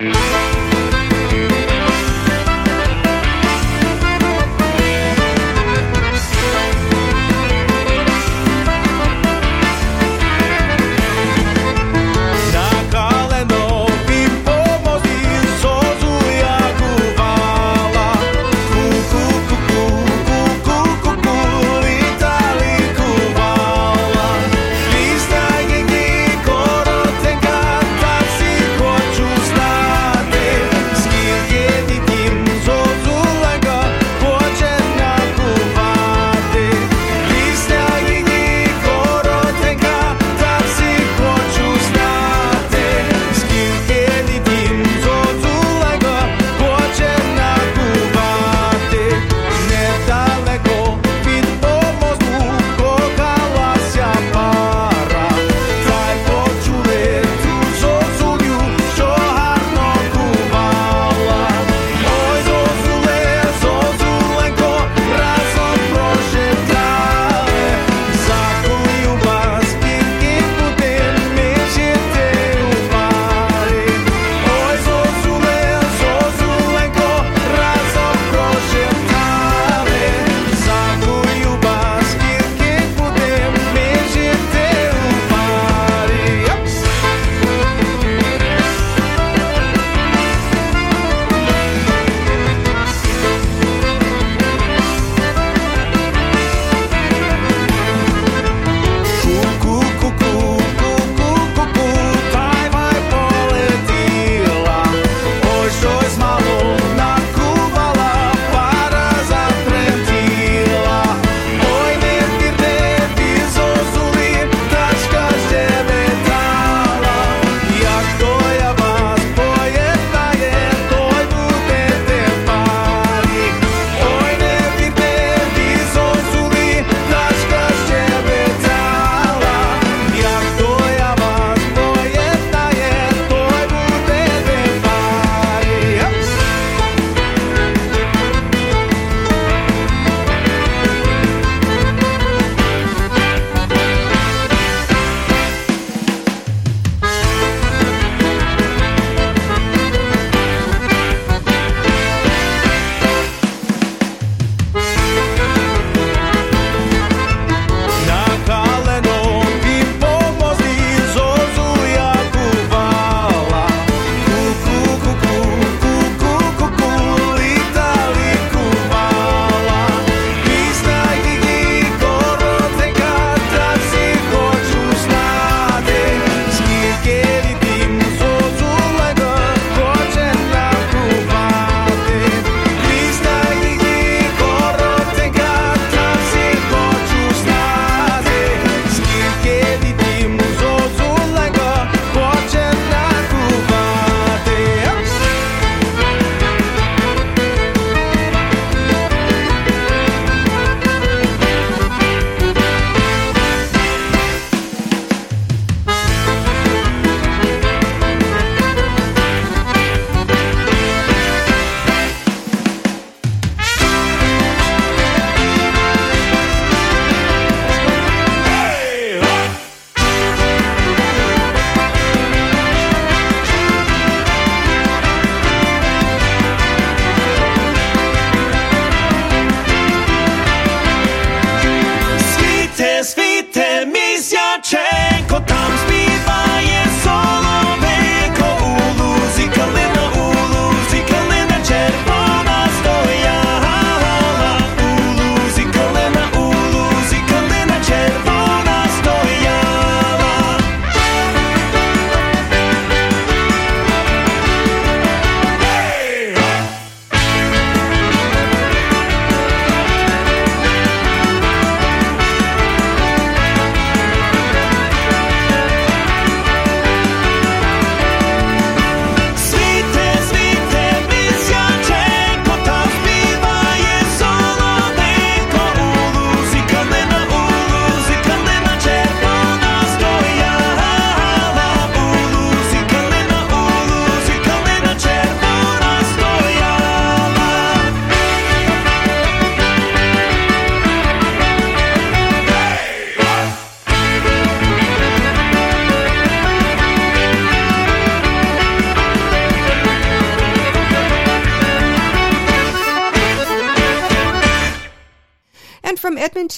Mm-hmm.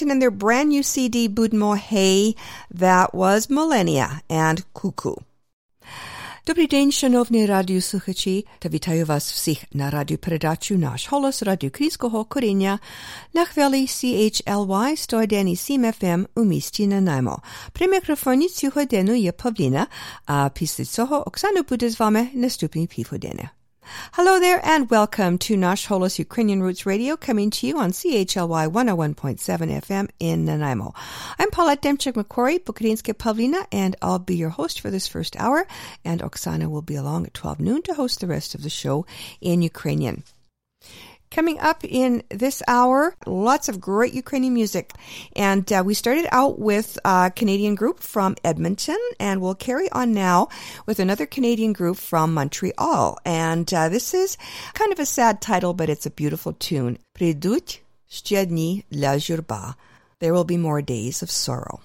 from Edmonton and their brand new CD, Budmo Hey, that was Millennia and Cuckoo. Добрий день, шановні радіослухачі, та вітаю вас всіх на радіопередачу «Наш голос» радіо Крійського коріння на хвилі CHLY 101,7 FM у місті Нанаймо. При мікрофоні цю годину є Павліна, а після цього Оксана буде з вами наступні півгодини. Hello there and welcome to Nash Holos Ukrainian Roots Radio coming to you on CHLY 101.7 FM in Nanaimo. I'm Paulette Demchik McQuarrie, Bukarinske Pavlina, and I'll be your host for this first hour, and Oksana will be along at 12 noon to host the rest of the show in Ukrainian. Coming up in this hour, lots of great Ukrainian music. And uh, we started out with a Canadian group from Edmonton, and we'll carry on now with another Canadian group from Montreal. And uh, this is kind of a sad title, but it's a beautiful tune. Придуть ще дні для журба. There will be more days of sorrow.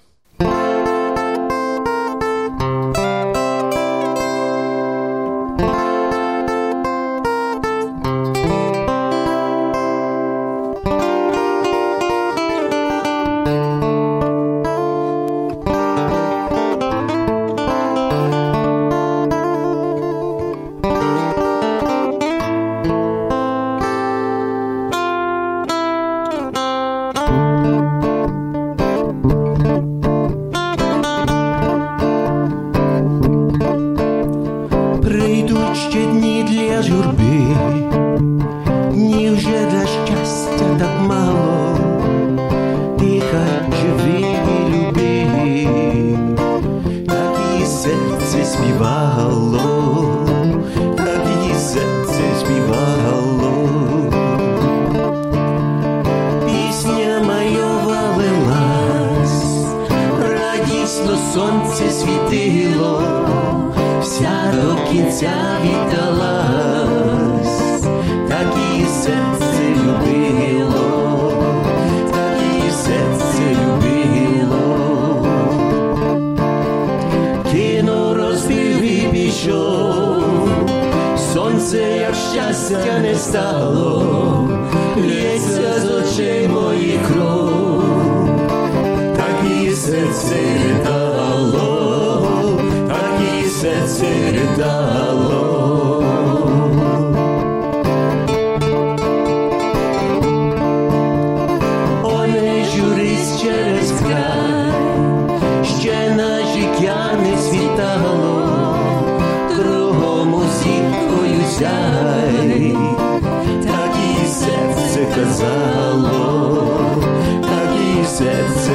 До кінця віталась, так і серце любило, так і серце любило. Кіно розбив і пішов, сонце, як щастя не стало, лється з очей моїх кров, так і серце ридало, серце ридало. Ой, не журись через край, ще на життя світало, другому зіркою сяй, так і серце казало, так і серце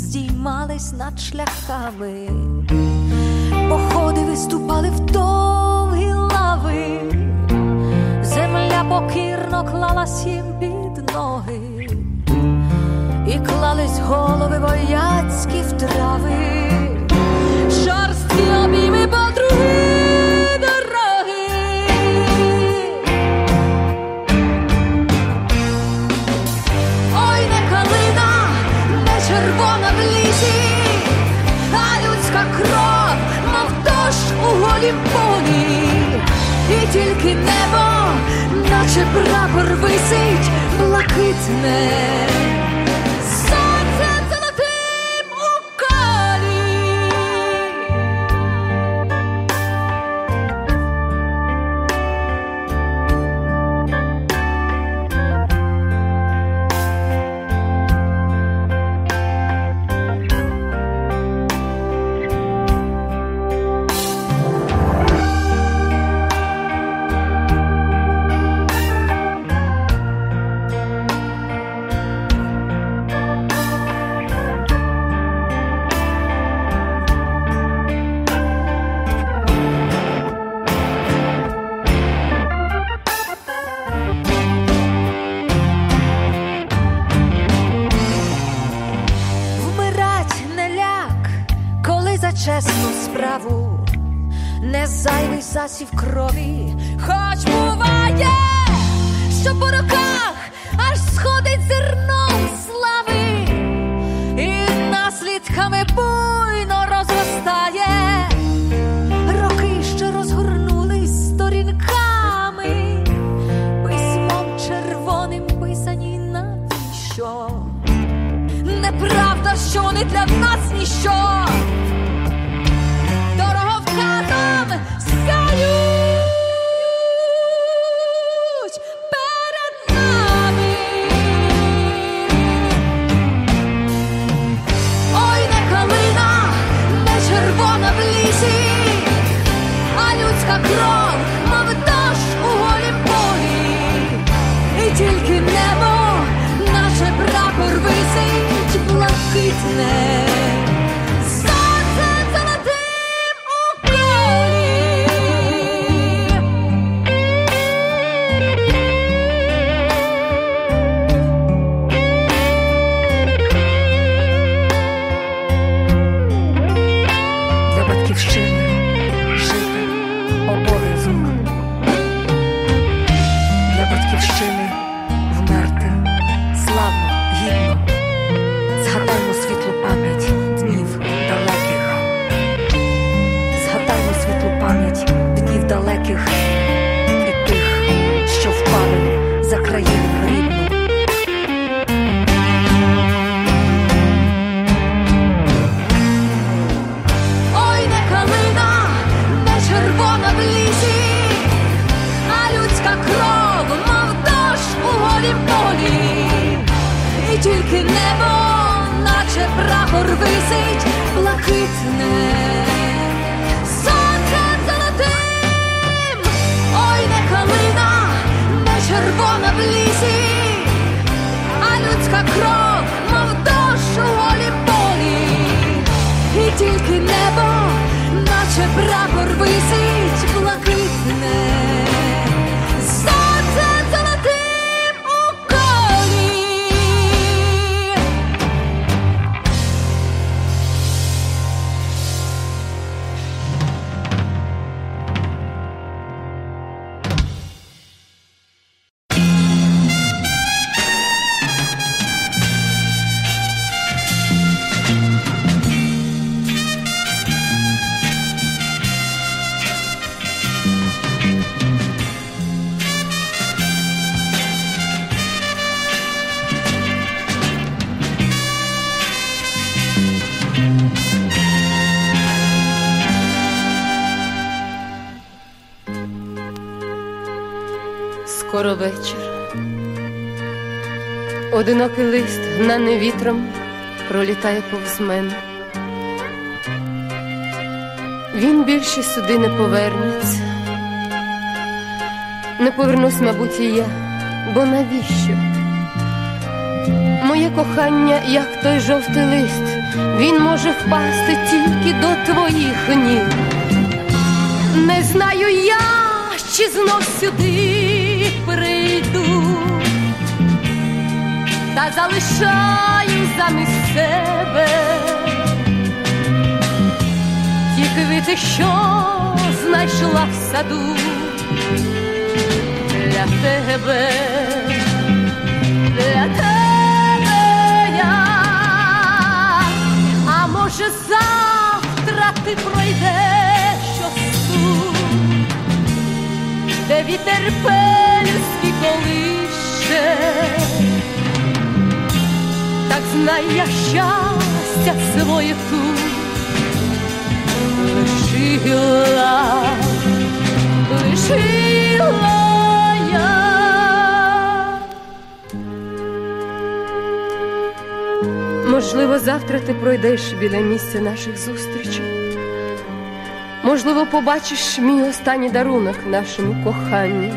здіймались над шляхами, походи виступали в довгі лави, земля покірно клалась їм під ноги, і клались голови вояцькі в трави, шорсткі обійми подруги. etme shore. prawa. одинокий лист, на невітром пролітає повз мене. Він більше сюди не повернеться, не повернусь, мабуть, і я, бо навіщо? Моє кохання, як той жовтий лист, він може впасти тільки до твоїх ніг. Не знаю я, чи знов сюди прийду та залишаю замість себе. Ті квіти, що знайшла в саду для тебе, для тебе я, а може завтра ти пройдеш тут, де вітер пелюстки знай я щастя своє тут лишила, лишила. Можливо, завтра ти пройдеш біля місця наших зустрічей. Можливо, побачиш мій останній дарунок нашому коханню.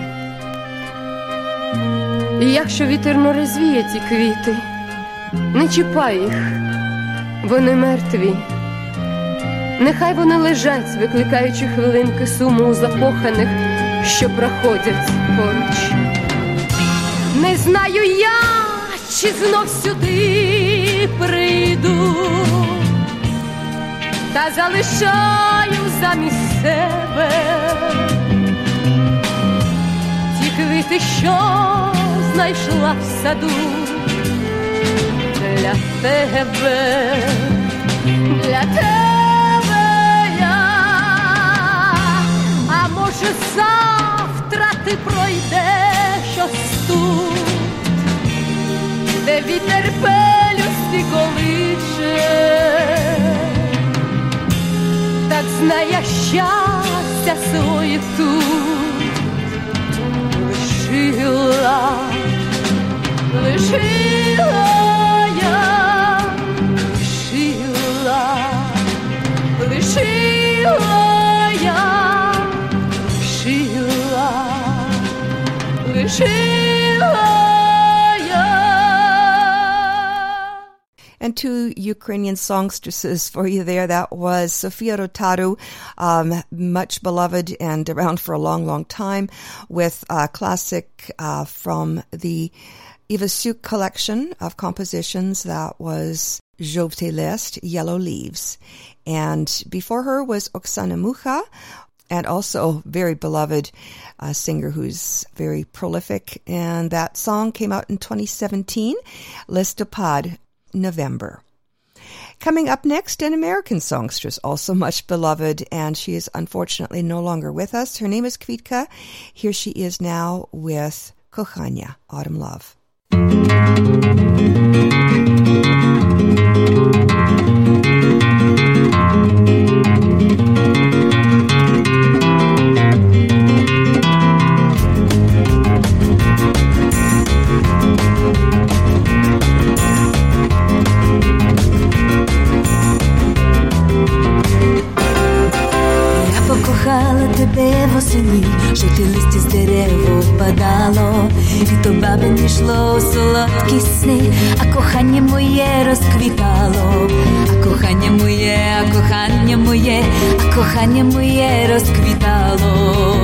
І якщо вітерно розвіє ті квіти, не чіпай їх, вони мертві. Нехай вони лежать, викликаючи хвилинки суму у закоханих, що проходять поруч. Не знаю я, чи знов сюди прийду, та залишаю замість себе ті квіти, що знайшла в саду для тебе, для тебе я, а може завтра ти пройдеш ось тут, де вітер пелюсті колише, так знає щастя своє тут. Лишила, лишила. я, Ukrainian songstresses for you there. That was Sofia Rotaru, um, much beloved and around for a long, long time, with a classic uh, from the Ivasuk collection of compositions. That was Jovte Lest, Yellow Leaves. And before her was Oksana Mucha, and also very beloved uh, singer who's very prolific. And that song came out in 2017, Listopad, November. Coming up next, an American songstress, also much beloved, and she is unfortunately no longer with us. Her name is Kvitka. Here she is now with Kochania, Autumn Love. Жовті листі з дерев опадало, і то бабині йшло у солодкі сни, а кохання моє розквітало, а кохання моє, а кохання моє, а кохання моє розквітало.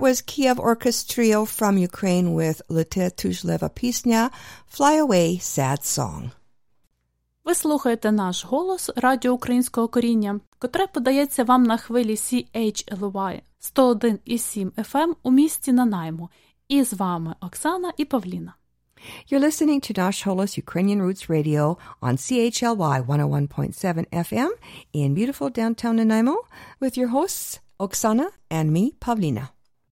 that was Kiev Orchestra Trio from Ukraine with Lete Tuzhleva Pisnya, Fly Away, Sad Song. Ви слухаєте наш голос Радіо Українського коріння, котре подається вам на хвилі CHLY 101,7 FM у місті Нанаймо. І з вами Оксана і Павліна. You're listening to Nash Holos Ukrainian Roots Radio on CHLY 101.7 FM in beautiful downtown Nanaimo with your hosts, Oksana and me, Pavlina.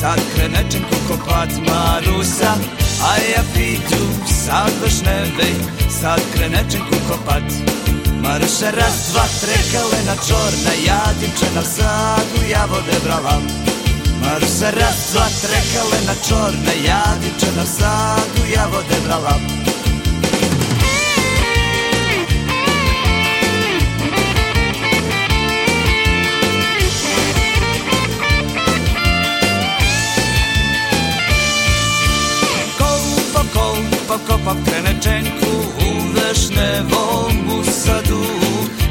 сад вишневий, сад криниченьку копать Маруся, а я піду в сад вишневий, сад криниченьку копать. Маруся, раз, два, три, калина чорна, я дівчина в саду, я води брала. Маруся, раз, два, три, калина чорна, я дівчина в саду, я води ковпав, копав криниченьку у вишневому саду,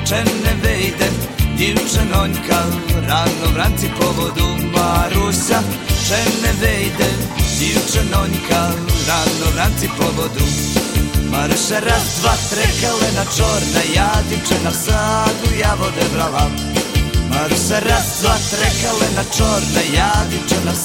чи не вийде дівчинонька рано вранці по воду Маруся, чи не вийде дівчинонька рано вранці по воду. Маруся, раз, два, три, калина чорна, я дівчина в саду, я води брала. Маруся, раз, два, три, калина чорна, я дівчина в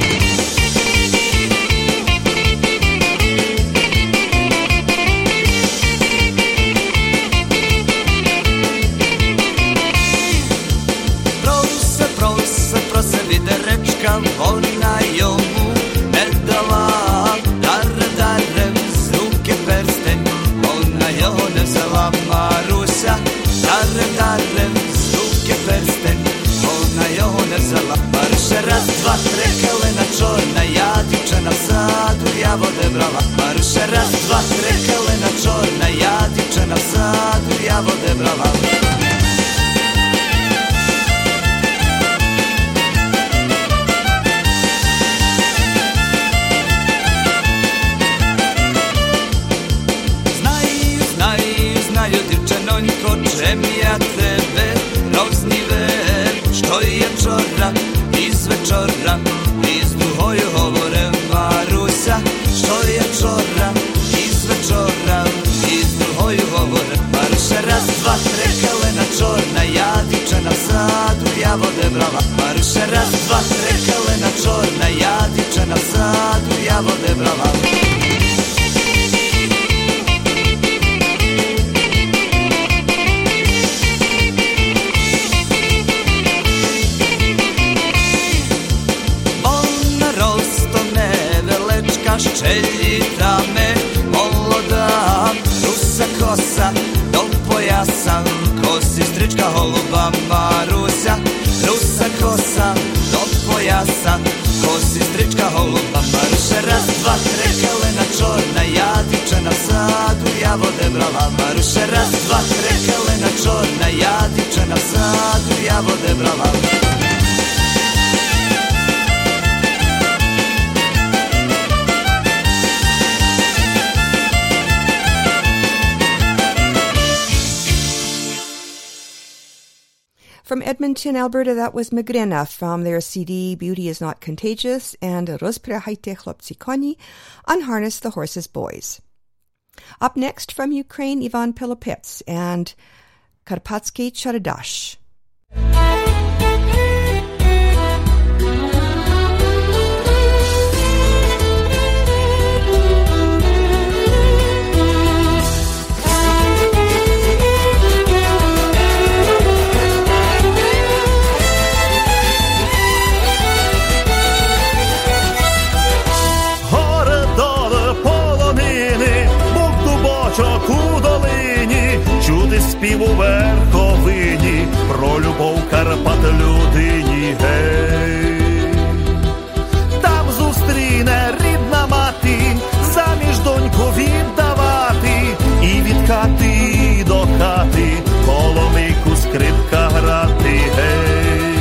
wolni From Edmonton, Alberta, that was Migrena from their CD Beauty is Not Contagious and Rozprehajte Chlopci Koni, Unharness the Horses Boys. Up next from Ukraine, Ivan Pilopets and Karpatsky Charadash. Чути спів у верховині, про любов Карпат людині, гей. Там зустріне рідна мати, заміж доньку віддавати, і від хати до хати, коломийку скрипка грати, гей.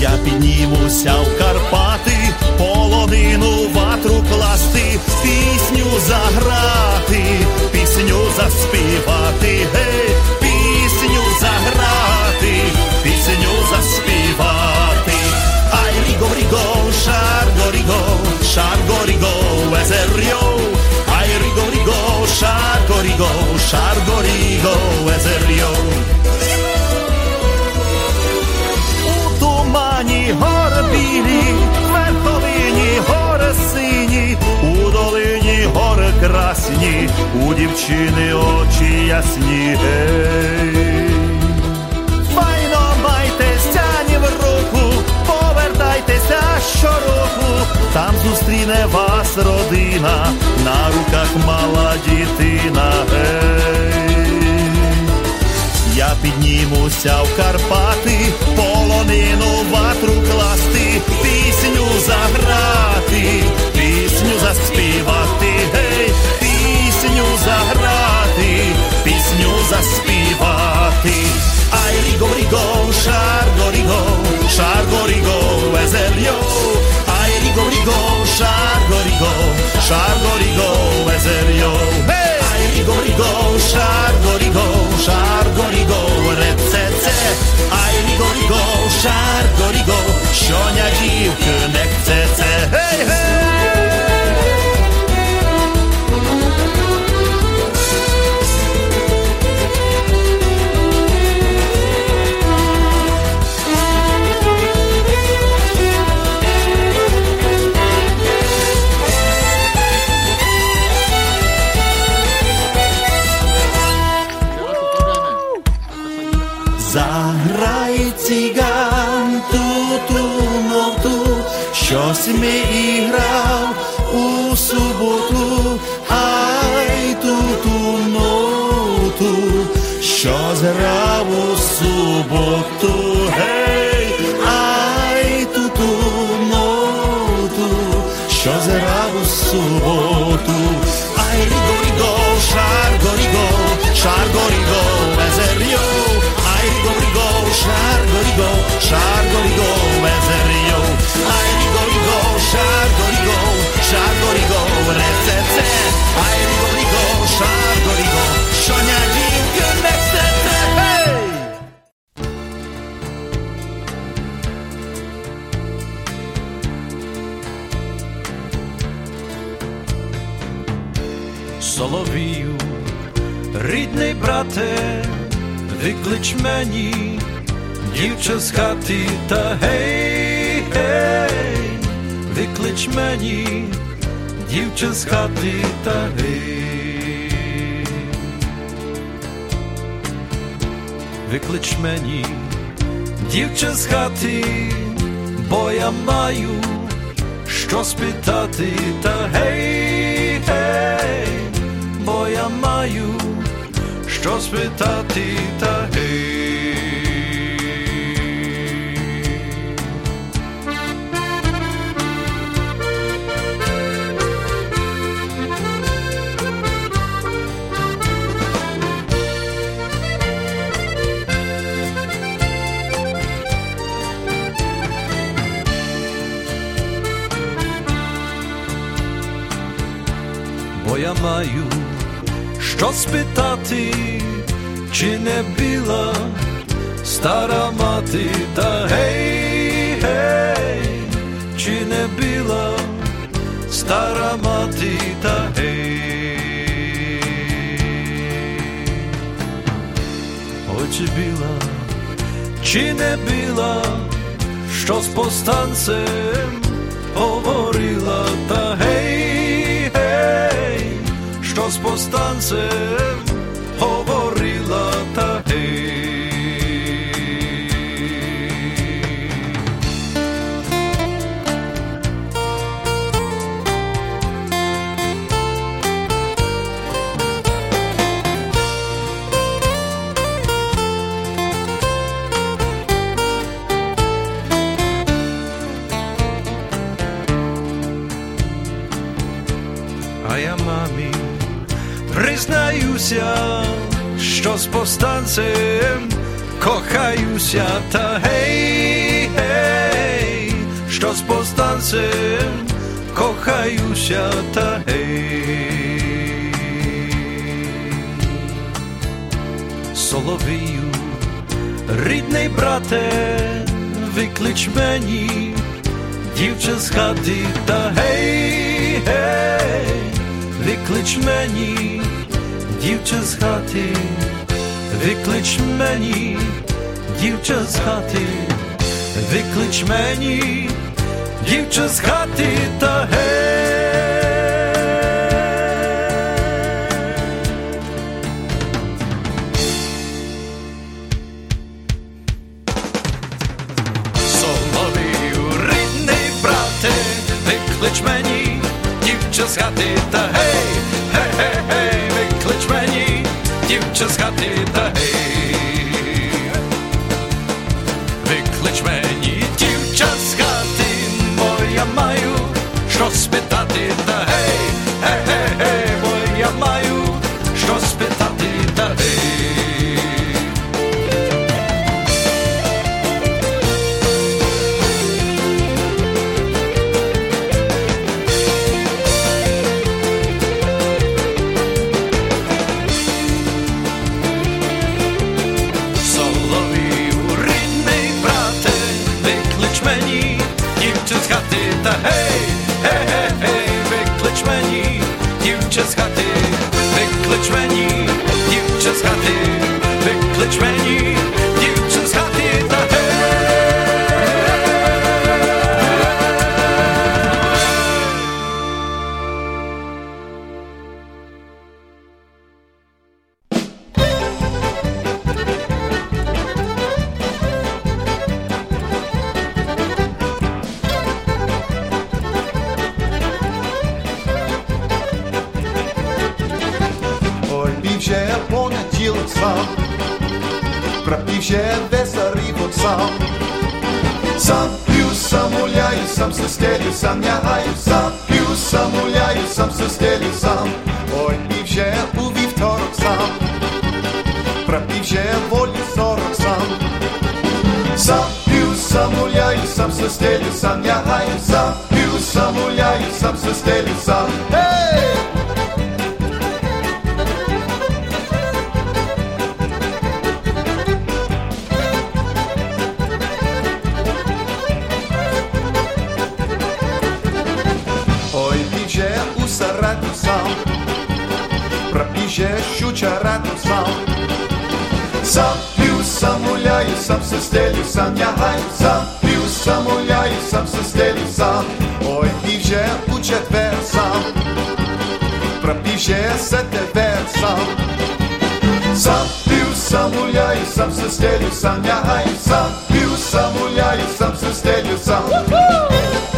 Я піднімуся в Карпати, полонину ватру класти, пісню заграти, заспівати, гей, пісню заграти, пісню заспівати. Ай, ріго, ріго, шарго, ріго, шарго, ріго, езерьо. Ай, ріго, ріго, шарго, ріго, шарго, ріго, езерьо. Красні, у дівчини очі ясні. Гей. Файно майте стяні в руку, повертайтеся щороку, там зустріне вас родина, на руках мала дітина. Гей. Я піднімуся в Карпати, полонину ватру класти, пісню заграти, zaspívati. Aj, rigó, rigó, sárga, rigó, sárga, rigó, ezer jó. Aj, rigó, rigó, sárga, rigó, sárga, rigó, ezer jó. Hey! Aj, rigó, rigó, sárga, rigó, sárga, rigó, recece. Aj, rigó, rigó, sárga, rigó, sanyagyi kőnek cece. Hey, hey! mi igrao u subotu, aj tu tu notu, što subotu, hej, aj tu tu notu, što subotu, aj rigorigo, šargorigo, šargorigo. Виклич мені, дівча з хати та гей, гей, виклич мені, дівча з хати та гей. Виклич мені, дівча з хати, бо я маю що спитати, та гей, гей, бо я маю що спитати, та гей. бо я маю що спитати, чи не біла стара мати, та гей, гей, чи не біла стара мати, та гей. Ой, чи біла, чи не біла, що з повстанцем говорила, та гей, гей, що з повстанцем повстанцем кохаюся, та гей, гей, що з повстанцем кохаюся, та гей. Соловію, рідний брате, виклич мені, дівча з хати, та гей, гей, виклич мені, дівча з хати, виклич мені, дівча з хати, виклич мені, дівча з хати, та гей. started the še šuča rad vzmal. Sam pil, sam uljaju, sam se stelil, sam jahaju, sam pil, sam uljaju, sam se stelil, sam, oj, piše, uče te sam, prapiše se tebe sam. Sam pil, sam uljaju, sam se stelil, sam jahaju, sam pil, sam uljaju, sam se stelil, sam. Woohoo!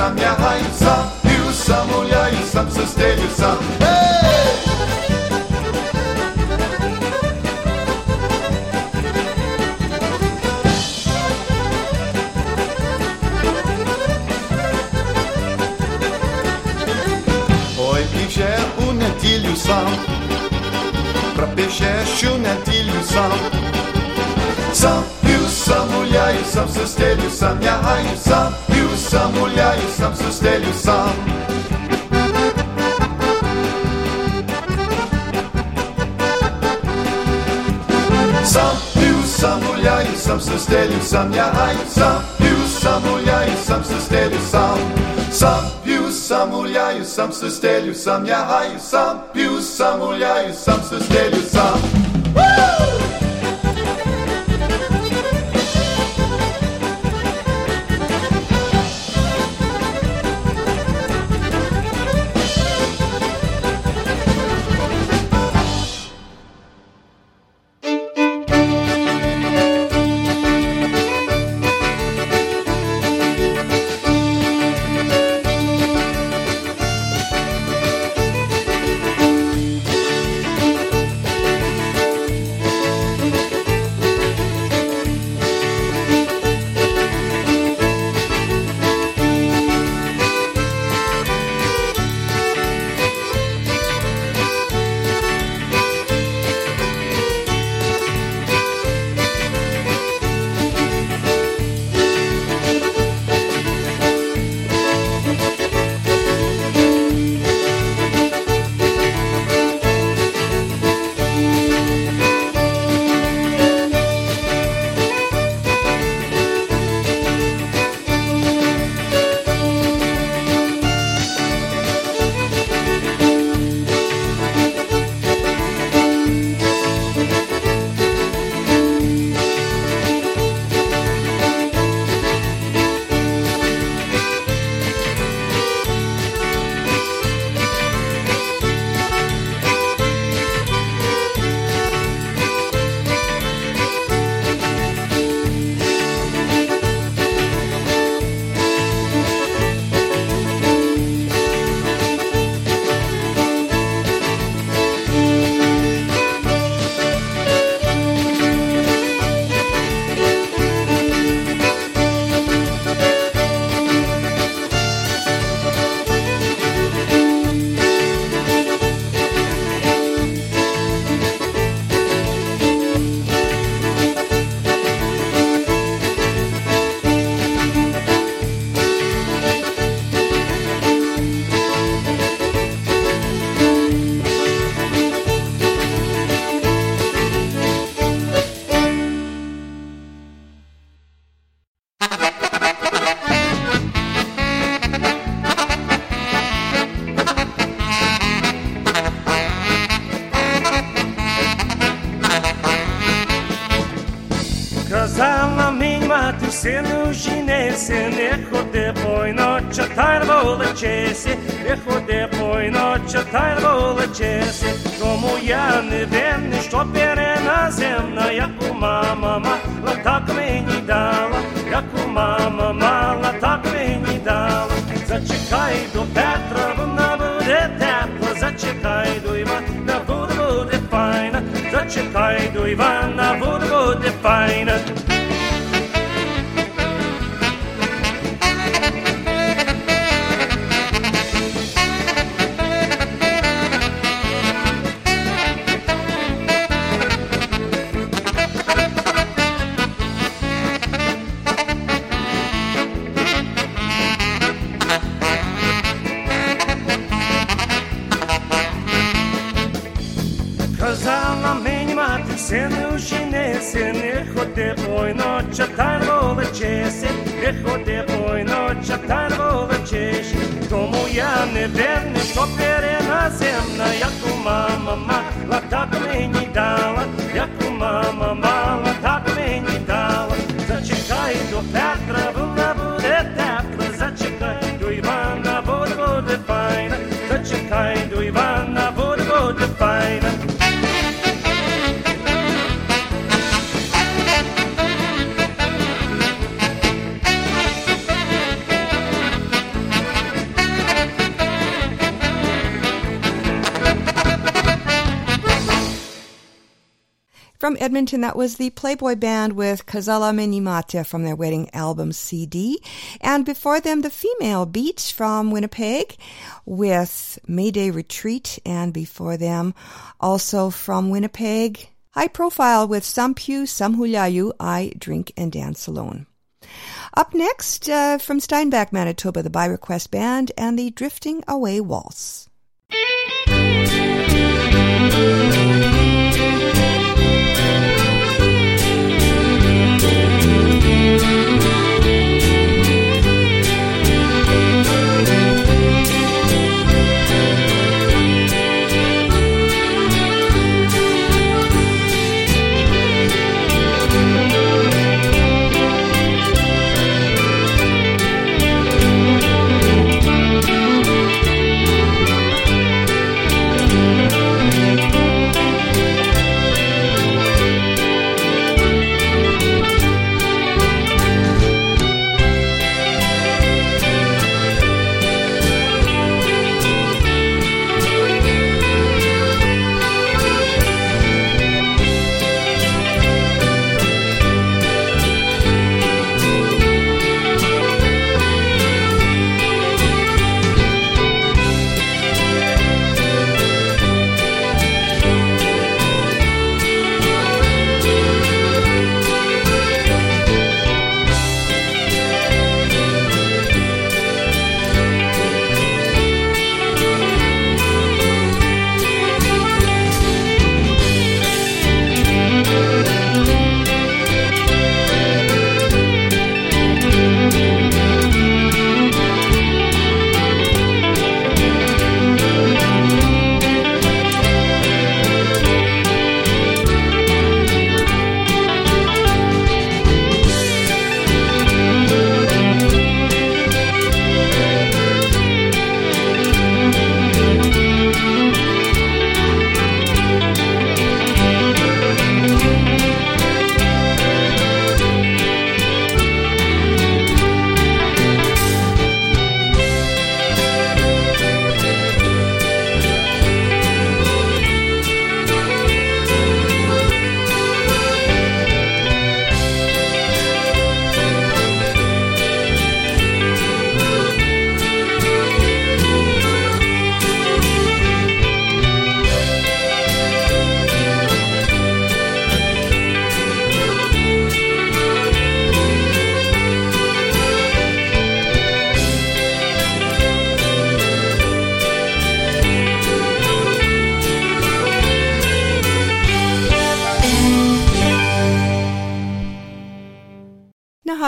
sam, ja hajsam, ju sam, ulja, ju sam, oh, se stelju sam. sam, ja aj sam, piju sam, uljaju sam, se stelju sam. Sam piju sam, uljaju sam, se stelju sam, ja aj sam, piju sam, uljaju sam, se stelju sam. Woo! Ходи пойно, чатар волочесі, не ходи ноча чатар волочесі. Тому я не верний, що переназемна, яку мама лата так мені дала, яку мама Edmonton, that was the Playboy Band with Kazala Minimate from their wedding album CD. And before them, the Female Beats from Winnipeg with Mayday Retreat. And before them, also from Winnipeg, High Profile with Sampu Samhulayu, I Drink and Dance Alone. Up next, uh, from Steinbach, Manitoba, the By Request Band and the Drifting Away Waltz.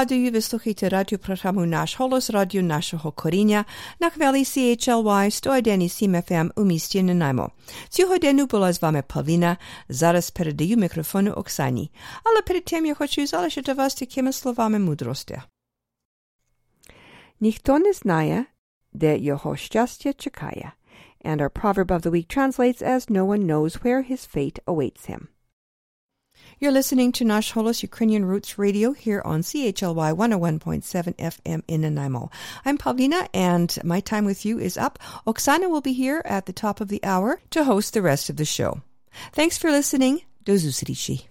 Нагадую, ви слухаєте радіопрограму «Наш голос» радіо нашого коріння на хвилі CHLY 101,7 FM у місті Нанаймо. Цю годину була з вами Павліна. Зараз передаю мікрофону Оксані. Але перед тим я хочу залишити вас такими словами мудрості. Ніхто не знає, де його щастя чекає. And our proverb of the week translates as no one knows where his fate awaits him. You're listening to Nash Holos Ukrainian Roots Radio here on CHLY 101.7 FM in Nanaimo. I'm Pavlina, and my time with you is up. Oksana will be here at the top of the hour to host the rest of the show. Thanks for listening. Do zустрічі.